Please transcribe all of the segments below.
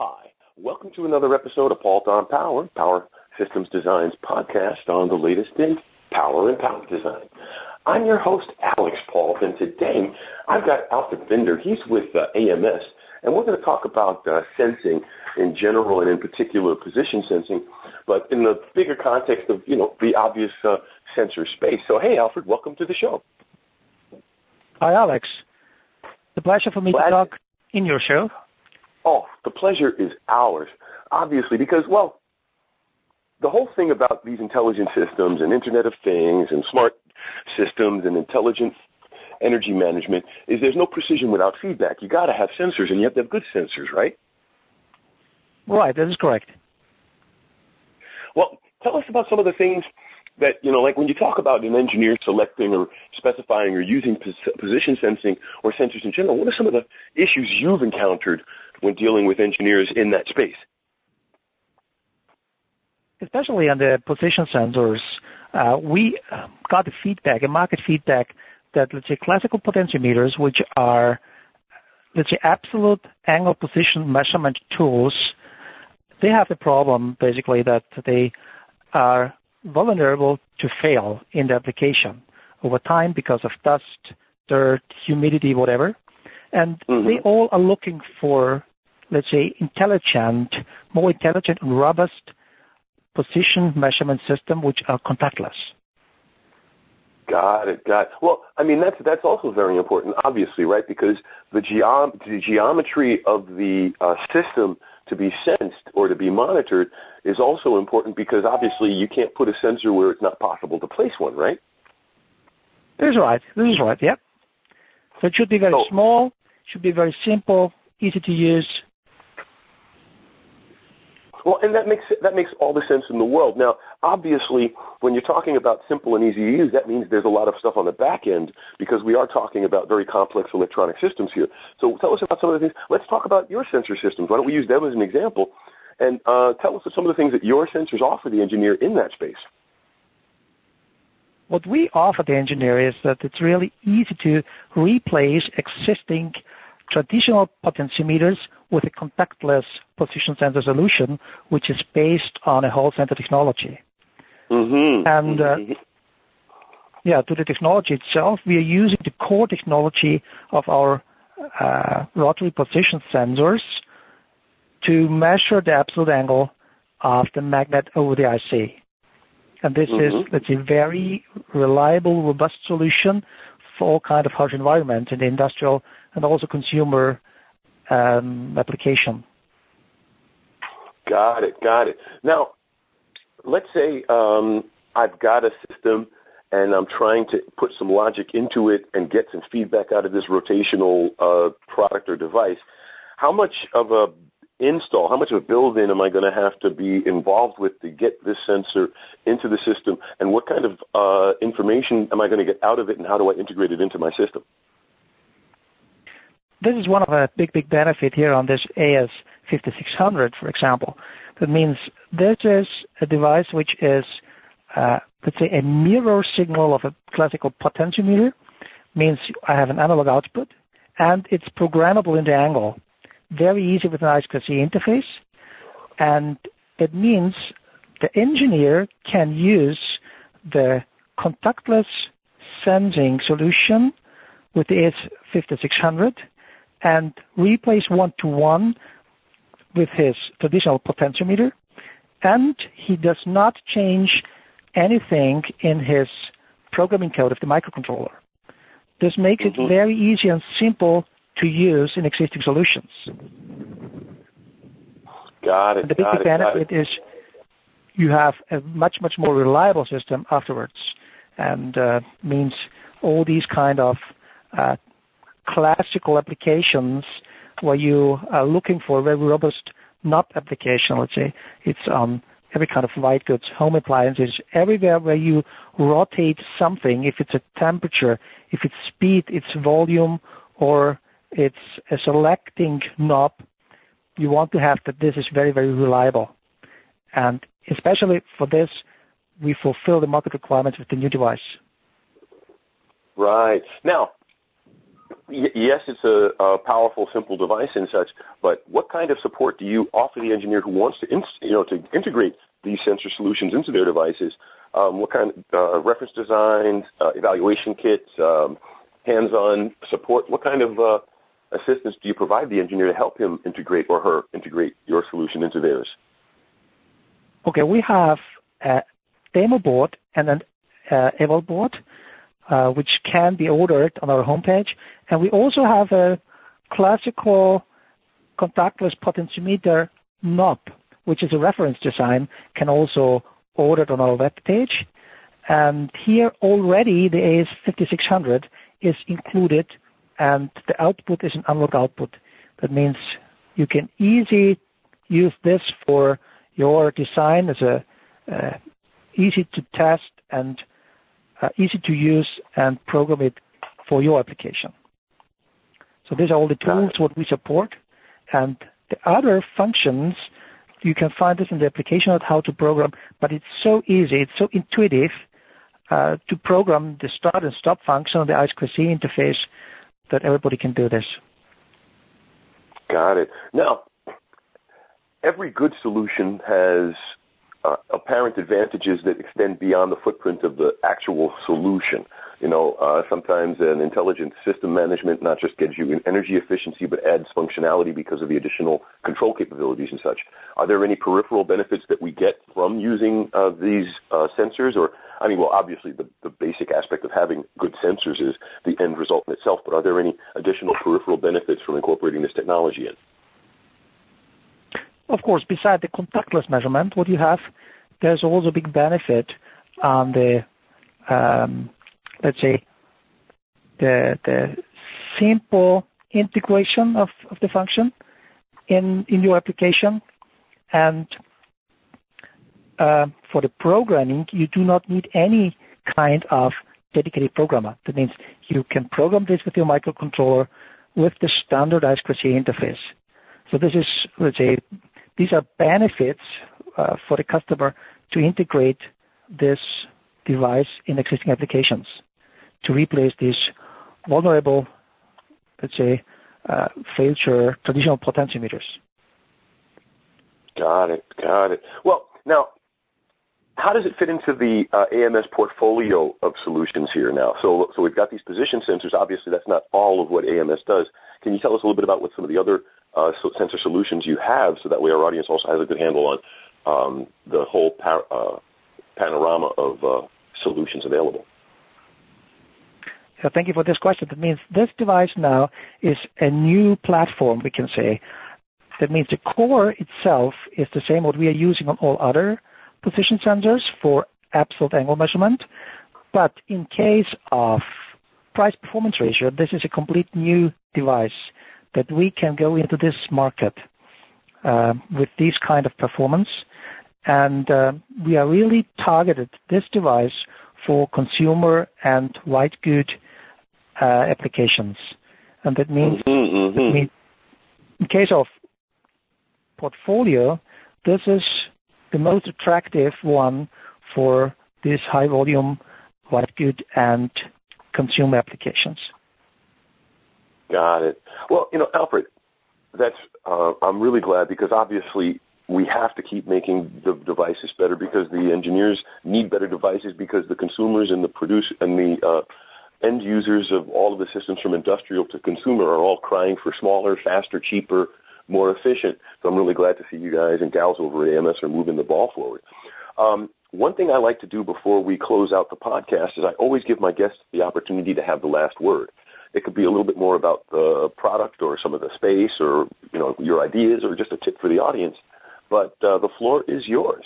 Hi, welcome to another episode of Paul on Power, Power Systems Design's podcast on the latest in power and power design. I'm your host, Alex Paul, and today I've got Alfred Binder. He's with uh, AMS, and we're going to talk about uh, sensing in general and in particular position sensing, but in the bigger context of, you know, the obvious uh, sensor space. So, hey, Alfred, welcome to the show. Hi, Alex. The pleasure for me Glad to talk in your show. Oh, the pleasure is ours, obviously, because, well, the whole thing about these intelligent systems and Internet of Things and smart systems and intelligent energy management is there's no precision without feedback. You got to have sensors, and you have to have good sensors, right? Right, that is correct. Well, tell us about some of the things that, you know, like when you talk about an engineer selecting or specifying or using position sensing or sensors in general, what are some of the issues you've encountered when dealing with engineers in that space? Especially on the position sensors, uh, we got the feedback, a market feedback that, let's say, classical potentiometers, which are, let's say, absolute angle position measurement tools, they have the problem basically that they are vulnerable to fail in the application over time because of dust, dirt, humidity, whatever. And mm-hmm. they all are looking for, let's say, intelligent, more intelligent and robust position measurement system which are contactless. Got it. Got it. Well, I mean that's that's also very important, obviously, right? Because the, geom- the geometry of the uh, system to be sensed or to be monitored is also important because obviously you can't put a sensor where it's not possible to place one, right? This is right. This is right. Yep. So it should be very small, should be very simple, easy to use, well, and that makes that makes all the sense in the world. Now, obviously, when you're talking about simple and easy to use, that means there's a lot of stuff on the back end because we are talking about very complex electronic systems here. So, tell us about some of the things. Let's talk about your sensor systems. Why don't we use them as an example, and uh, tell us some of the things that your sensors offer the engineer in that space. What we offer the engineer is that it's really easy to replace existing traditional potentiometers with a contactless position sensor solution, which is based on a Hall sensor technology. Mm-hmm. And uh, mm-hmm. yeah, to the technology itself, we are using the core technology of our uh, rotary position sensors to measure the absolute angle of the magnet over the IC. And this mm-hmm. is, let's say, very reliable, robust solution for all kind of harsh environments in the industrial and also consumer um, application. Got it. Got it. Now, let's say um, I've got a system and I'm trying to put some logic into it and get some feedback out of this rotational uh, product or device. How much of a install, how much of a build-in am I going to have to be involved with to get this sensor into the system, and what kind of uh, information am I going to get out of it, and how do I integrate it into my system? This is one of the big, big benefit here on this AS5600, for example. That means this is a device which is, uh, let's say, a mirror signal of a classical potentiometer. Means I have an analog output, and it's programmable in the angle. Very easy with an I2C interface, and it means the engineer can use the contactless sensing solution with the AS5600 and replace one-to-one with his traditional potentiometer, and he does not change anything in his programming code of the microcontroller. This makes mm-hmm. it very easy and simple to use in existing solutions. Got it. And the big benefit it, is you have a much, much more reliable system afterwards and uh, means all these kind of uh, classical applications where you are looking for a very robust knob application, let's say, it's on every kind of white goods, home appliances, everywhere where you rotate something, if it's a temperature, if it's speed, it's volume, or it's a selecting knob, you want to have that this is very, very reliable. And especially for this, we fulfill the market requirements with the new device. Right. Now, yes, it's a, a, powerful, simple device and such. But what kind of support do you offer the engineer who wants to, in, you know, to integrate these sensor solutions into their devices? Um, what kind of uh, reference designs, uh, evaluation kits, um, hands-on support? What kind of uh, assistance do you provide the engineer to help him integrate or her integrate your solution into theirs? Okay, we have a demo board and an uh, eval board, which can be ordered on our homepage. And we also have a classical contactless potentiometer knob, which is a reference design, can also order it on our web page. And here already the AS5600 is included and the output is an analog output. That means you can easily use this for your design as a uh, easy to test and uh, easy to use and program it for your application. So these are all the tools what we support. And the other functions, you can find this in the application of how to program, but it's so easy, it's so intuitive uh, to program the start and stop function on the I2C interface that everybody can do this. Got it. Now, every good solution has uh, apparent advantages that extend beyond the footprint of the actual solution. You know, uh, sometimes an intelligent system management not just gives you an energy efficiency, but adds functionality because of the additional control capabilities and such. Are there any peripheral benefits that we get from using uh, these uh, sensors? Or, I mean, well, obviously the, the basic aspect of having good sensors is the end result in itself, but are there any additional peripheral benefits from incorporating this technology in? Of course, beside the contactless measurement, what you have, there's also a big benefit on the, um, let's say, the, the simple integration of, the function in, in your application. And uh, for the programming, you do not need any kind of dedicated programmer. That means you can program this with your microcontroller with the standardized I2C interface. So this is, let's say, these are benefits uh, for the customer to integrate this device in existing applications to replace these vulnerable, let's say, uh, failure traditional potentiometers. Got it. Got it. Well, now, how does it fit into the uh, AMS portfolio of solutions here now? So, so we've got these position sensors. Obviously, that's not all of what AMS does. Can you tell us a little bit about what some of the other uh, sensor solutions you have, so that way our audience also has a good handle on um, the whole par- uh, panorama of uh, solutions available. So thank you for this question. That means this device now is a new platform, we can say. That means the core itself is the same what we are using on all other position sensors for absolute angle measurement. But in case of price performance ratio, this is a complete new device that we can go into this market uh, with this kind of performance. And uh, we are really targeted this device for consumer and white good uh, applications. And that means, mm-hmm, mm-hmm. in case of portfolio, this is the most attractive one for this high volume white good and consumer applications. Got it. Well, you know, Alfred, that's uh, I'm really glad because obviously we have to keep making the devices better because the engineers need better devices because the consumers and the produce and the uh, end users of all of the systems from industrial to consumer are all crying for smaller, faster, cheaper, more efficient. So I'm really glad to see you guys and gals over at AMS are moving the ball forward. Um, one thing I like to do before we close out the podcast is I always give my guests the opportunity to have the last word. It could be a little bit more about the product or some of the space or you know your ideas or just a tip for the audience. But uh, the floor is yours.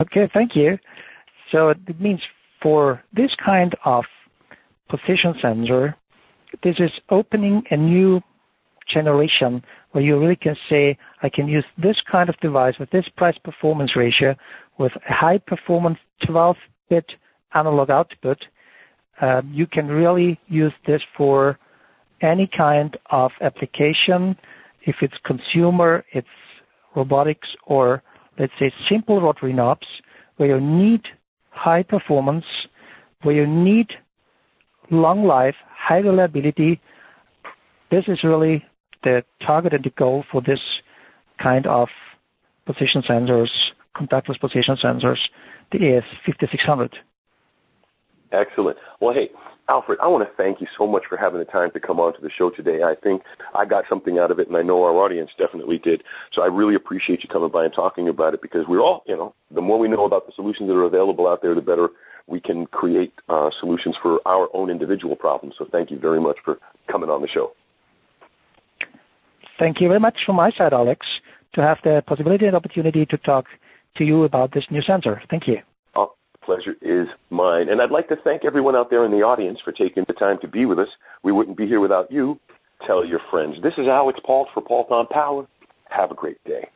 Okay, thank you. So it means for this kind of position sensor, this is opening a new generation where you really can say, I can use this kind of device with this price performance ratio with a high performance 12 bit analog output Um, you can really use this for any kind of application. If it's consumer, it's robotics, or let's say simple rotary knobs, where you need high performance, where you need long life, high reliability. This is really the target and the goal for this kind of position sensors, contactless position sensors, the AS5600. Excellent. Well, hey, Alfred, I want to thank you so much for having the time to come on to the show today. I think I got something out of it, and I know our audience definitely did. So I really appreciate you coming by and talking about it because we're all, you know, the more we know about the solutions that are available out there, the better we can create uh, solutions for our own individual problems. So thank you very much for coming on the show. Thank you very much from my side, Alex, to have the possibility and opportunity to talk to you about this new sensor. Thank you pleasure is mine. And I'd like to thank everyone out there in the audience for taking the time to be with us. We wouldn't be here without you. Tell your friends. This is Alex Paul for Paul on Power. Have a great day.